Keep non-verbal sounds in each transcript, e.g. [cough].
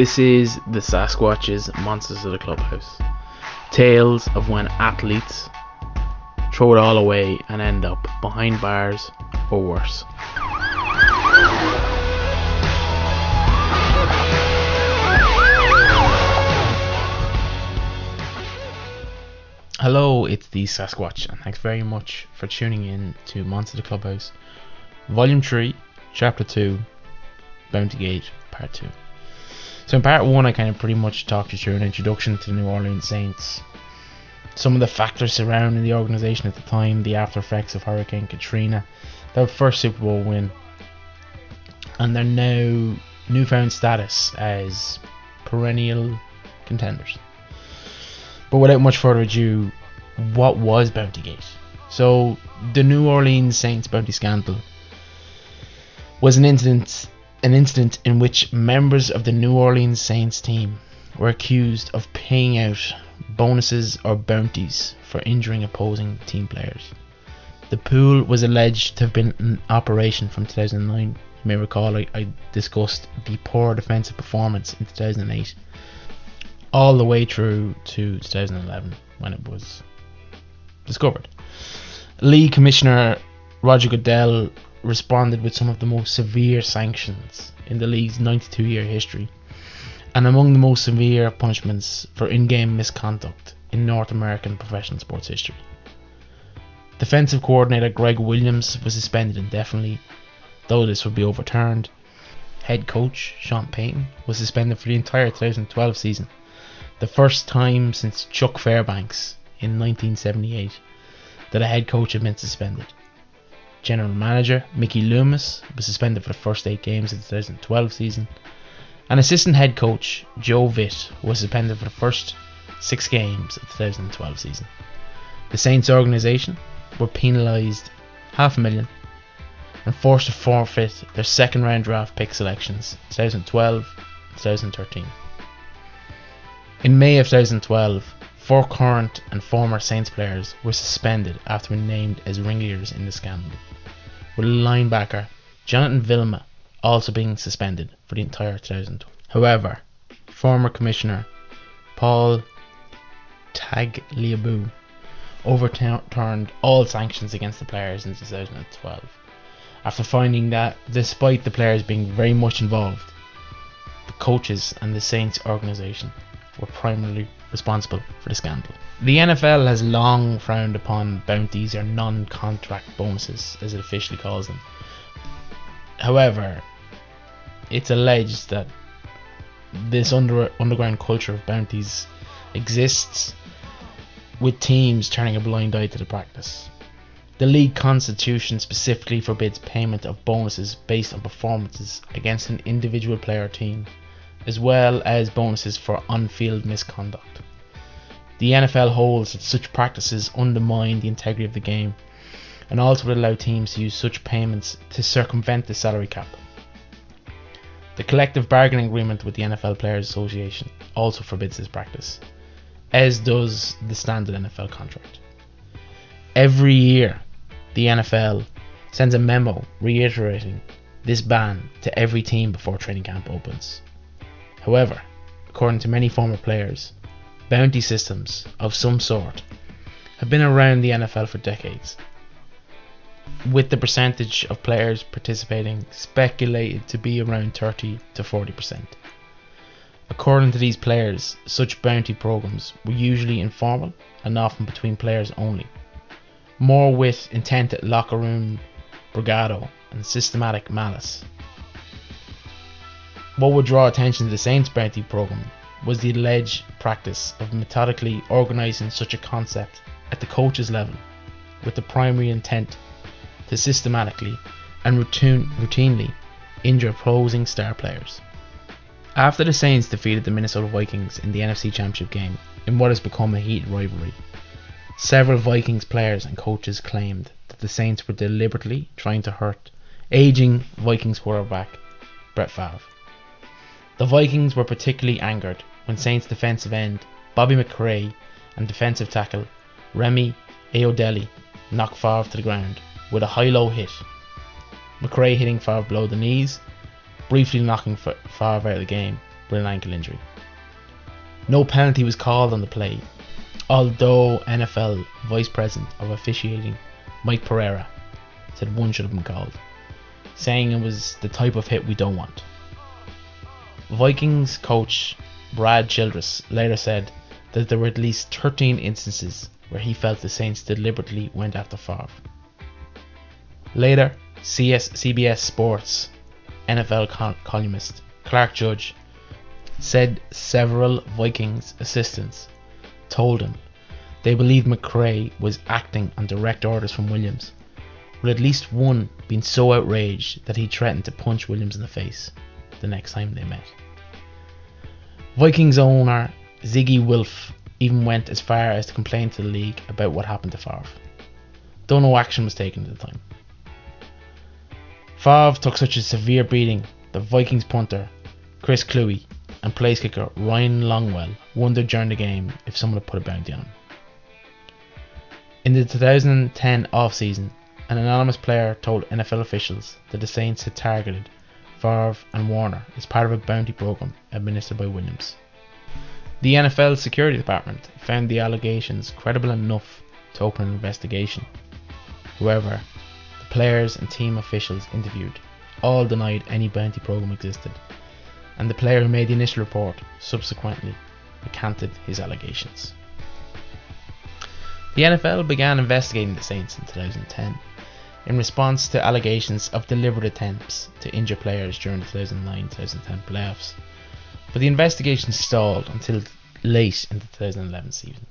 This is the Sasquatch's Monsters of the Clubhouse. Tales of when athletes throw it all away and end up behind bars or worse. Hello, it's the Sasquatch, and thanks very much for tuning in to Monsters of the Clubhouse, Volume 3, Chapter 2, Bounty Gate, Part 2. So in part one, I kind of pretty much talked you through an introduction to the New Orleans Saints, some of the factors surrounding the organization at the time, the after effects of Hurricane Katrina, their first Super Bowl win, and their now newfound status as perennial contenders. But without much further ado, what was Bountygate? So the New Orleans Saints bounty scandal was an incident an incident in which members of the New Orleans Saints team were accused of paying out bonuses or bounties for injuring opposing team players. The pool was alleged to have been in operation from 2009. You may recall I, I discussed the poor defensive performance in 2008 all the way through to 2011 when it was discovered. League Commissioner Roger Goodell responded with some of the most severe sanctions in the league's 92 year history, and among the most severe punishments for in game misconduct in North American professional sports history. Defensive coordinator Gregg Williams was suspended indefinitely, though this would be overturned. Head coach Sean Payton was suspended for the entire 2012 season, the first time since Chuck Fairbanks in 1978 that a head coach had been suspended. General manager Mickey Loomis was suspended for the first eight games of the 2012 season, and assistant head coach Joe Vitt was suspended for the first six games of the 2012 season. The Saints organization were penalised half a million and forced to forfeit their second round draft pick selections 2012 2013. In May of 2012, four current and former Saints players were suspended after being named as ringleaders in the scandal, with linebacker Jonathan Vilma also being suspended for the entire 2012. However, former Commissioner Paul Tagliabue overturned all sanctions against the players in 2012 after finding that despite the players being very much involved, the coaches and the Saints organization were primarily responsible for the scandal. The NFL has long frowned upon bounties or non contract bonuses, as it officially calls them. However, it's alleged that this under, underground culture of bounties exists with teams turning a blind eye to the practice. The league constitution specifically forbids payment of bonuses based on performances against an individual player or team as well as bonuses for on field misconduct. The NFL holds that such practices undermine the integrity of the game and also would allow teams to use such payments to circumvent the salary cap. The collective bargaining agreement with the NFL Players Association also forbids this practice, as does the standard NFL contract. Every year, the NFL sends a memo reiterating this ban to every team before training camp opens. However, according to many former players, bounty systems of some sort have been around the NFL for decades, with the percentage of players participating speculated to be around 30 to 40%. According to these players, such bounty programs were usually informal and often between players only, more with intent at locker room bravado and systematic malice. What would draw attention to the Saints bounty program was the alleged practice of methodically organising such a concept at the coaches level with the primary intent to systematically and routine, routinely injure opposing star players. After the Saints defeated the Minnesota Vikings in the NFC Championship game in what has become a heated rivalry, several Vikings players and coaches claimed that the Saints were deliberately trying to hurt aging Vikings quarterback Brett Favre. The Vikings were particularly angered when Saints defensive end Bobby McCray and defensive tackle Remi Ayodele knocked Favre to the ground with a high-low hit. McCray hitting Favre below the knees, briefly knocking Favre out of the game, with an ankle injury. No penalty was called on the play, although NFL Vice President of Officiating Mike Pereira said one should have been called, saying it was the type of hit we don't want. Vikings coach Brad Childress later said that there were at least 13 instances where he felt the Saints deliberately went after Favre. Later, CS, CBS Sports NFL columnist Clark Judge said several Vikings assistants told him they believed McCray was acting on direct orders from Williams, with at least one being so outraged that he threatened to punch Williams in the face the next time they met. Vikings owner Zygi Wilf even went as far as to complain to the league about what happened to Favre, though no action was taken at the time. Favre took such a severe beating that Vikings punter Chris Kluwe and place kicker Ryan Longwell wondered during the game if someone had put a bounty on him. In the 2010 off-season, an anonymous player told NFL officials that the Saints had targeted Favre and Warner is part of a bounty program administered by Williams. The NFL Security Department found the allegations credible enough to open an investigation. However, the players and team officials interviewed all denied any bounty program existed and the player who made the initial report subsequently recanted his allegations. The NFL began investigating the Saints in 2010 in response to allegations of deliberate attempts to injure players during the 2009-2010 playoffs, but the investigation stalled until late in the 2011 season.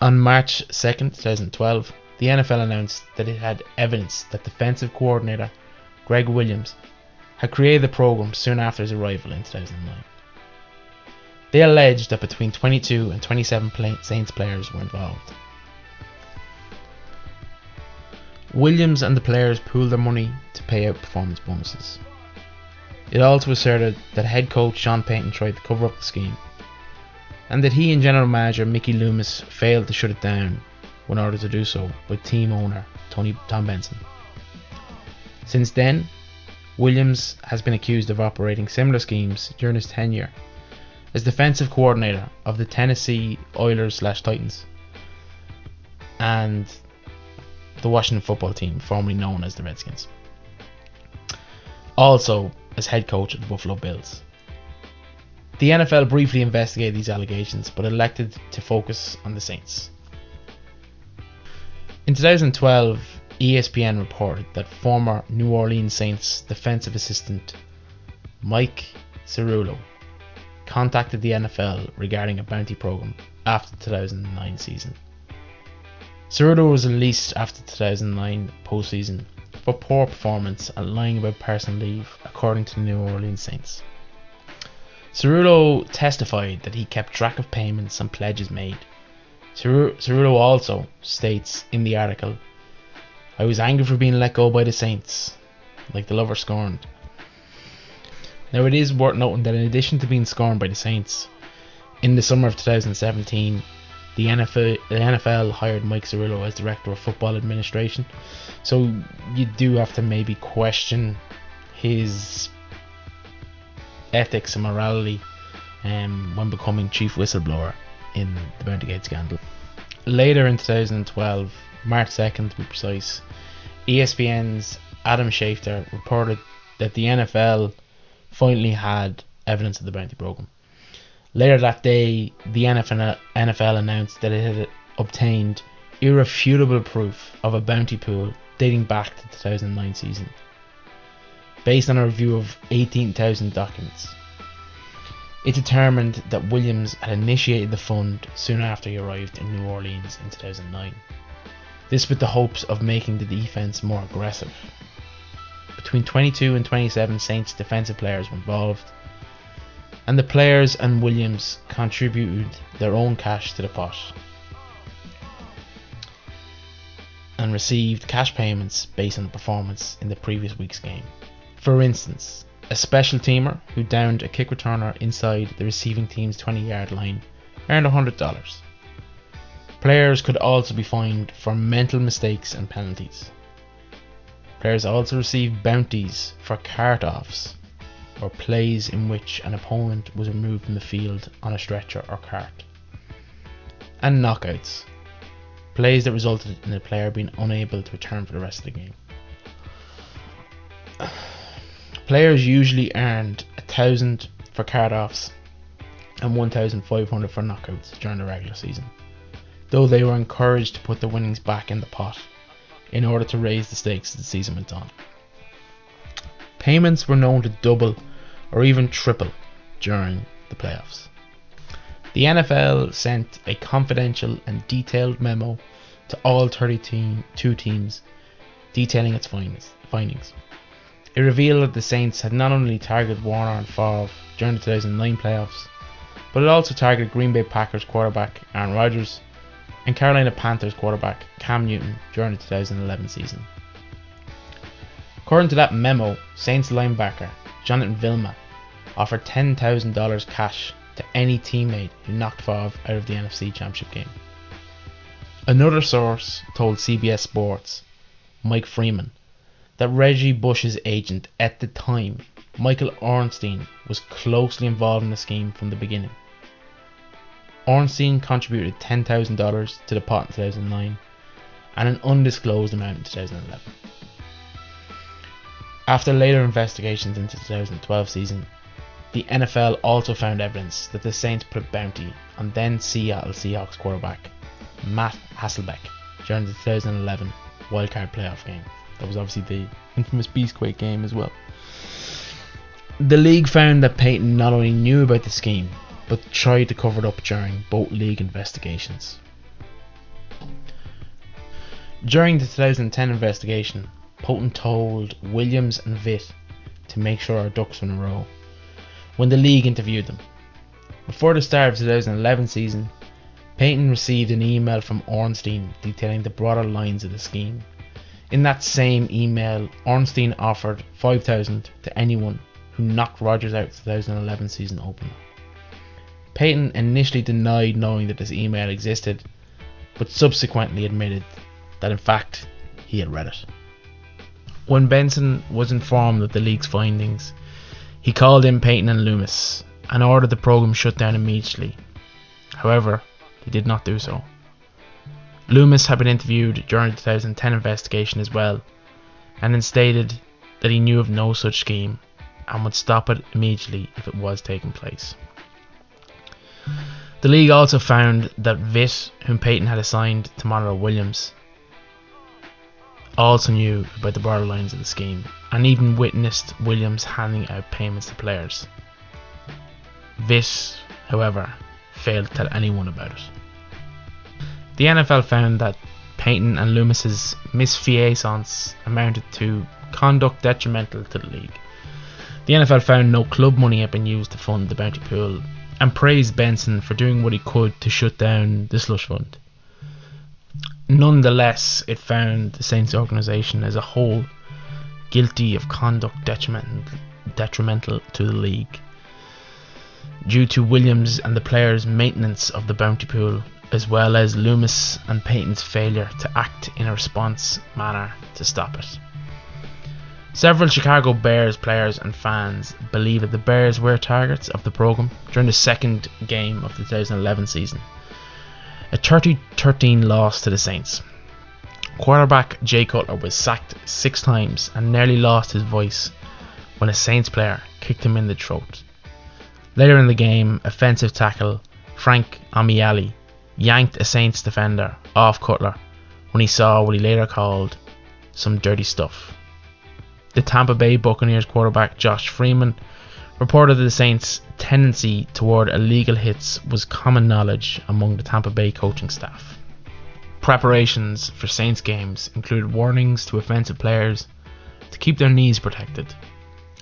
On March 2nd, 2012, the NFL announced that it had evidence that defensive coordinator Gregg Williams had created the program soon after his arrival in 2009. They alleged that between 22 and 27 Saints players were involved. Williams and the players pooled their money to pay out performance bonuses. It also asserted that head coach Sean Payton tried to cover up the scheme, and that he and general manager Mickey Loomis failed to shut it down in order to do so with team owner Tony Tom Benson. Since then, Williams has been accused of operating similar schemes during his tenure as defensive coordinator of the Tennessee Oilers slash Titans and the Washington football team, formerly known as the Redskins. Also, as head coach of the Buffalo Bills. The NFL briefly investigated these allegations but elected to focus on the Saints. In 2012, ESPN reported that former New Orleans Saints defensive assistant Mike Cerullo contacted the NFL regarding a bounty program after the 2009 season. Cerullo was released after the 2009 postseason for poor performance and lying about personal leave, according to the New Orleans Saints. Cerullo testified that he kept track of payments and pledges made. Cerullo also states in the article I was angry for being let go by the Saints, like the lover scorned. Now it is worth noting that in addition to being scorned by the Saints, in the summer of 2017, the NFL, the NFL hired Mike Cerullo as director of football administration. So you do have to maybe question his ethics and morality um, when becoming chief whistleblower in the Bountygate scandal. Later in 2012, March 2nd to be precise, ESPN's Adam Schefter reported that the NFL finally had evidence of the bounty program. Later that day, the NFL, announced that it had obtained irrefutable proof of a bounty pool dating back to the 2009 season, based on a review of 18,000 documents. It determined that Williams had initiated the fund soon after he arrived in New Orleans in 2009. This with the hopes of making the defense more aggressive. Between 22 and 27 Saints defensive players were involved, and the players and Williams contributed their own cash to the pot and received cash payments based on the performance in the previous week's game. For instance, a special teamer who downed a kick returner inside the receiving team's 20 yard line earned $100. Players could also be fined for mental mistakes and penalties. Players also received bounties for cart offs or plays in which an opponent was removed from the field on a stretcher or cart. And knockouts, plays that resulted in the player being unable to return for the rest of the game. [sighs] Players usually earned a thousand for cart offs and 1,500 for knockouts during the regular season, though they were encouraged to put the winnings back in the pot in order to raise the stakes as the season went on. Payments were known to double or even triple during the playoffs. The NFL sent a confidential and detailed memo to all 32 teams detailing its findings. It revealed that the Saints had not only targeted Warner and Favre during the 2009 playoffs, but it also targeted Green Bay Packers quarterback Aaron Rodgers and Carolina Panthers quarterback Cam Newton during the 2011 season. According to that memo, Saints linebacker Jonathan Vilma offered $10,000 cash to any teammate who knocked Favre out of the NFC Championship game. Another source told CBS Sports, Mike Freeman, that Reggie Bush's agent at the time, Michael Ornstein, was closely involved in the scheme from the beginning. Ornstein contributed $10,000 to the pot in 2009 and an undisclosed amount in 2011. After later investigations into the 2012 season, the NFL also found evidence that the Saints put a bounty on then Seattle Seahawks quarterback Matt Hasselbeck during the 2011 wildcard playoff game. That was obviously the infamous Beastquake game as well. The league found that Payton not only knew about the scheme, but tried to cover it up during both league investigations. During the 2010 investigation, Payton told Williams and Vitt to make sure our ducks were in a row when the league interviewed them. Before the start of the 2011 season, Payton received an email from Ornstein detailing the broader lines of the scheme. In that same email, Ornstein offered 5000 to anyone who knocked Rodgers out the 2011 season opener. Payton initially denied knowing that this email existed, but subsequently admitted that in fact he had read it. When Benson was informed of the league's findings, he called in Payton and Loomis and ordered the program shut down immediately. However, he did not do so. Loomis had been interviewed during the 2010 investigation as well, and then stated that he knew of no such scheme and would stop it immediately if it was taking place. The league also found that Vitt, whom Payton had assigned to monitor Williams, also knew about the borderlines of the scheme and even witnessed Williams handing out payments to players. This, however, failed to tell anyone about it. The NFL found that Payton and Loomis's misfeasance amounted to conduct detrimental to the league. The NFL found no club money had been used to fund the bounty pool and praised Benson for doing what he could to shut down the slush fund. Nonetheless, it found the Saints organisation as a whole guilty of conduct detrimental, detrimental to the league due to Williams and the players' maintenance of the bounty pool, as well as Loomis and Payton's failure to act in a response manner to stop it. Several Chicago Bears players and fans believe that the Bears were targets of the program during the second game of the 2011 season. A 30 13 loss to the Saints. Quarterback Jay Cutler was sacked six times and nearly lost his voice when a Saints player kicked him in the throat. Later in the game, offensive tackle Frank Omiyale yanked a Saints defender off Cutler when he saw what he later called some dirty stuff. The Tampa Bay Buccaneers quarterback Josh Freeman reported the Saints' tendency toward illegal hits was common knowledge among the Tampa Bay coaching staff. Preparations for Saints games included warnings to offensive players to keep their knees protected,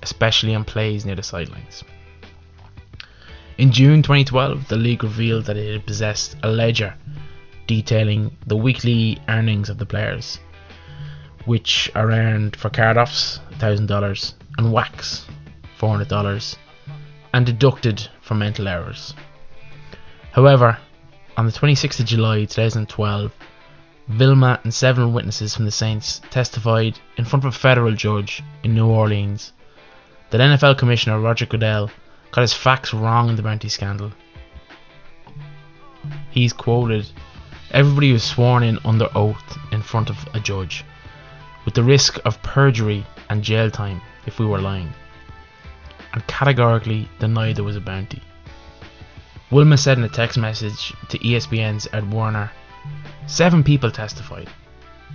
especially on plays near the sidelines. In June 2012, the league revealed that it had possessed a ledger detailing the weekly earnings of the players, which are earned for cart offs $1,000 and wax $400 and deducted for mental errors. However, on the 26th of July 2012, Vilma and several witnesses from the Saints testified in front of a federal judge in New Orleans that NFL Commissioner Roger Goodell got his facts wrong in the bounty scandal. He's quoted Everybody was sworn in under oath in front of a judge, with the risk of perjury and jail time if we were lying, and categorically denied there was a bounty. Vilma said in a text message to ESPN's Ed Werder Seven people testified,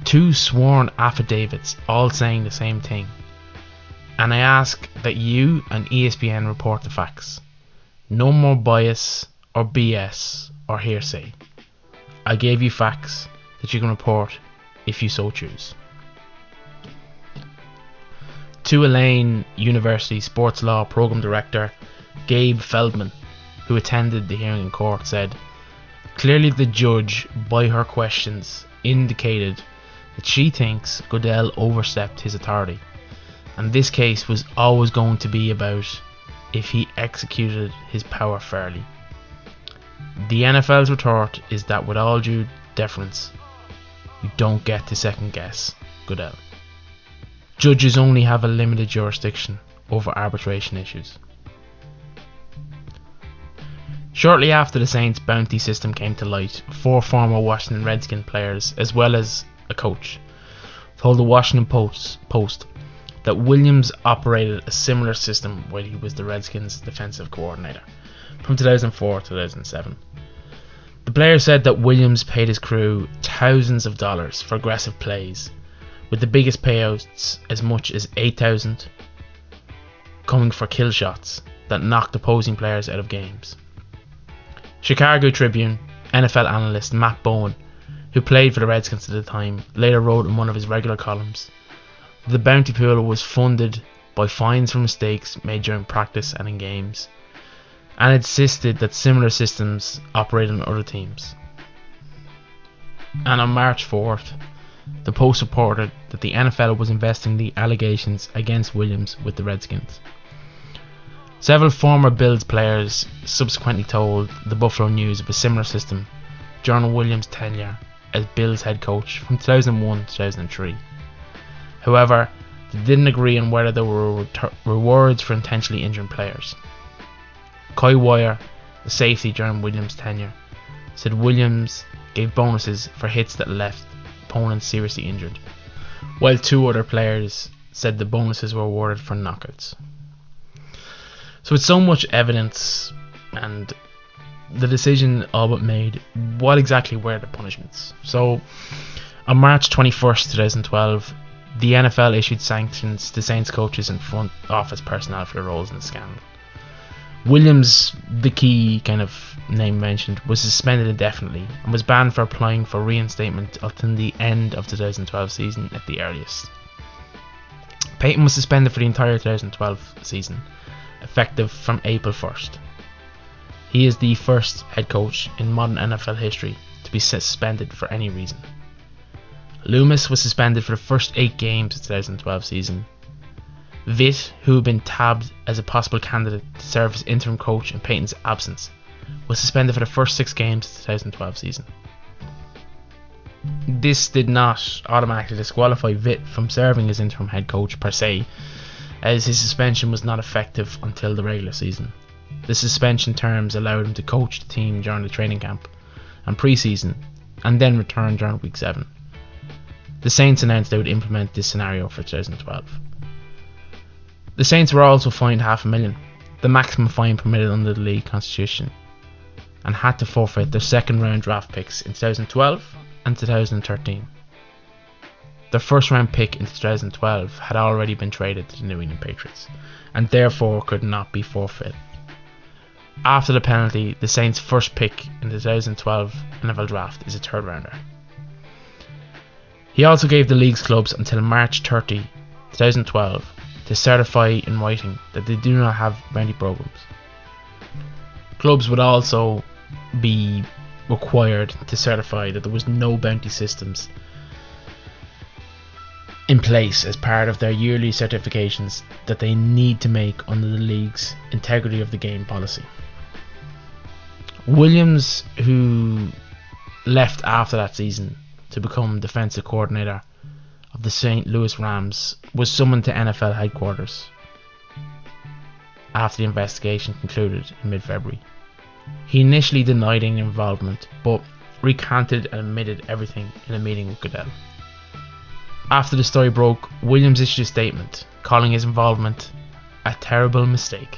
two sworn affidavits, all saying the same thing. And I ask that you and ESPN report the facts. No more bias or BS or hearsay. I gave you facts that you can report if you so choose. Tulane University Sports Law Program Director Gabe Feldman, who attended the hearing in court, said, Clearly, the judge, by her questions, indicated that she thinks Goodell overstepped his authority, and this case was always going to be about if he executed his power fairly. The NFL's retort is that with all due deference, you don't get to second guess Goodell. Judges only have a limited jurisdiction over arbitration issues. Shortly after the Saints' bounty system came to light, four former Washington Redskin players, as well as a coach, told the Washington Post, Post that Williams operated a similar system while he was the Redskins' defensive coordinator from 2004 to 2007. The player said that Williams paid his crew thousands of dollars for aggressive plays, with the biggest payouts as much as 8,000 coming for kill shots that knocked opposing players out of games. Chicago Tribune NFL analyst Matt Bowen, who played for the Redskins at the time, later wrote in one of his regular columns the bounty pool was funded by fines for mistakes made during practice and in games and insisted that similar systems operate on other teams. And on March 4th, the Post reported that the NFL was investigating the allegations against Williams with the Redskins. Several former Bills players subsequently told the Buffalo News of a similar system during Williams' tenure as Bills head coach from 2001 to 2003. However, they didn't agree on whether there were rewards for intentionally injuring players. Coy Wire, the safety during Williams' tenure, said Williams gave bonuses for hits that left opponents seriously injured, while two other players said the bonuses were awarded for knockouts. So with so much evidence and the decision all but made, what exactly were the punishments? So on March 21st, 2012, the NFL issued sanctions to Saints coaches and front office personnel for the roles in the scandal. Williams, the key kind of name mentioned, was suspended indefinitely and was banned for applying for reinstatement until the end of 2012 season at the earliest. Payton was suspended for the entire 2012 season, effective from April 1st. He is the first head coach in modern NFL history to be suspended for any reason. Loomis was suspended for the first eight games of the 2012 season Vitt, who had been tabbed as a possible candidate to serve as interim coach in Payton's absence, was suspended for the first six games of the 2012 season. This did not automatically disqualify Vitt from serving as interim head coach per se, as his suspension was not effective until the regular season. The suspension terms allowed him to coach the team during the training camp and preseason, and then return during week 7. The Saints announced they would implement this scenario for 2012. The Saints were also fined half a million, the maximum fine permitted under the league constitution, and had to forfeit their second round draft picks in 2012 and 2013. Their first round pick in 2012 had already been traded to the New England Patriots, and therefore could not be forfeited. After the penalty, the Saints' first pick in the 2012 NFL Draft is a third rounder. He also gave the league's clubs until March 30, 2012 to certify in writing that they do not have bounty programs. Clubs would also be required to certify that there was no bounty systems in place as part of their yearly certifications that they need to make under the league's integrity of the game policy. Williams, who left after that season to become defensive coordinator the St. Louis Rams was summoned to NFL headquarters. after the investigation concluded in mid February. He initially denied any involvement, but recanted and admitted everything in a meeting with Goodell. After the story broke, Williams issued a statement calling his involvement a terrible mistake.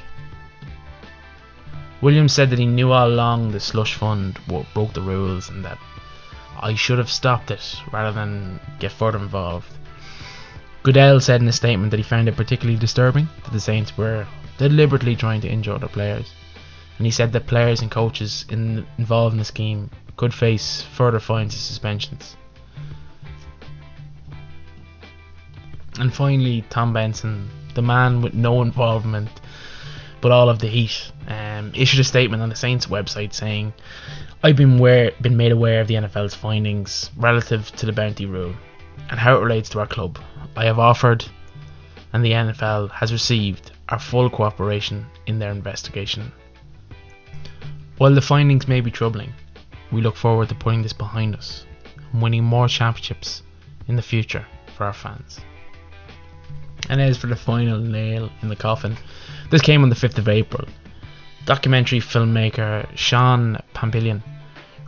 Williams said that he knew all along the slush fund broke the rules and that I should have stopped it rather than get further involved. Goodell said in a statement that he found it particularly disturbing that the Saints were deliberately trying to injure other players, and he said that players and coaches in, involved in the scheme could face further fines and suspensions. And finally, Tom Benson, the man with no involvement but all of the heat, um, issued a statement on the Saints website saying, "I've been aware, been made aware of the NFL's findings relative to the bounty rule and how it relates to our club. I have offered, and the NFL has received, our full cooperation in their investigation. While the findings may be troubling, we look forward to putting this behind us and winning more championships in the future for our fans. And as for the final nail in the coffin, this came on the 5th of April. Documentary filmmaker Sean Pamphilon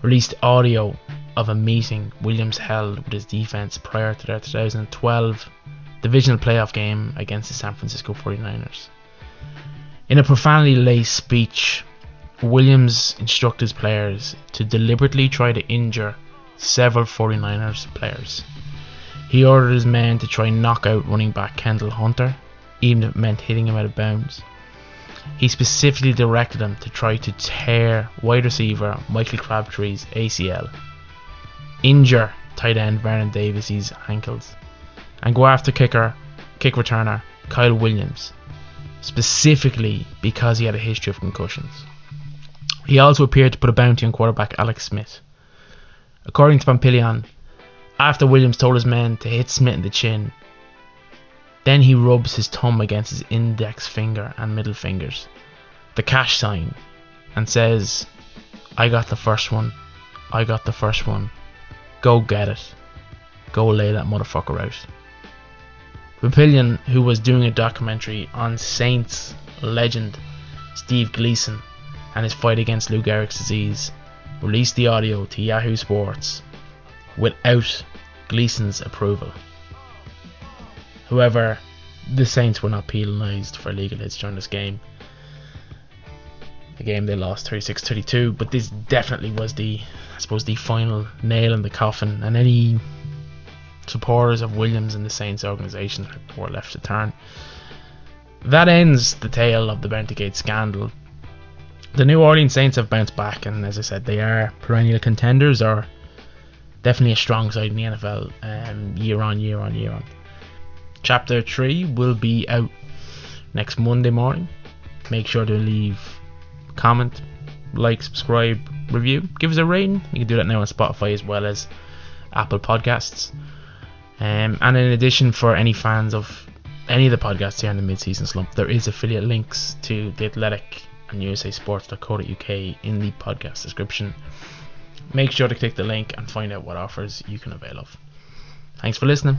released audio of a meeting Williams held with his defense prior to their 2012 divisional playoff game against the San Francisco 49ers. In a profanity laced speech, Williams instructed his players to deliberately try to injure several 49ers players. He ordered his men to try and knock out running back Kendall Hunter, even if it meant hitting him out of bounds. He specifically directed them to try to tear wide receiver Michael Crabtree's ACL, injure tight end Vernon Davis's ankles, and go after kicker, kick returner Kyle Williams, specifically because he had a history of concussions. He also appeared to put a bounty on quarterback Alex Smith. According to Pamphilon, after Williams told his men to hit Smith in the chin, then he rubs his thumb against his index finger and middle fingers, the cash sign, and says, I got the first one, I got the first one, go get it, go lay that motherfucker out. Pamphilon, who was doing a documentary on Saints legend Steve Gleason and his fight against Lou Gehrig's disease, released the audio to Yahoo Sports without Gleason's approval. However, the Saints were not penalised for illegal hits during this game. The game they lost 36 32, but this definitely was the, I suppose, the final nail in the coffin, and any supporters of Williams and the Saints organisation were left to turn. That ends the tale of the Bountygate scandal. The New Orleans Saints have bounced back, and as I said, they are perennial contenders, or definitely a strong side in the NFL, um, year on, year on, year on. Chapter 3 will be out next Monday morning. Make sure to leave comment, like, subscribe, review, give us a rating. You can do that now on Spotify as well as Apple Podcasts. Um, and in addition, for any fans of any of the podcasts here in the mid-season slump, there is affiliate links to the Athletic and USA Sports.co.uk in the podcast description. Make sure to click the link and find out what offers you can avail of. Thanks for listening.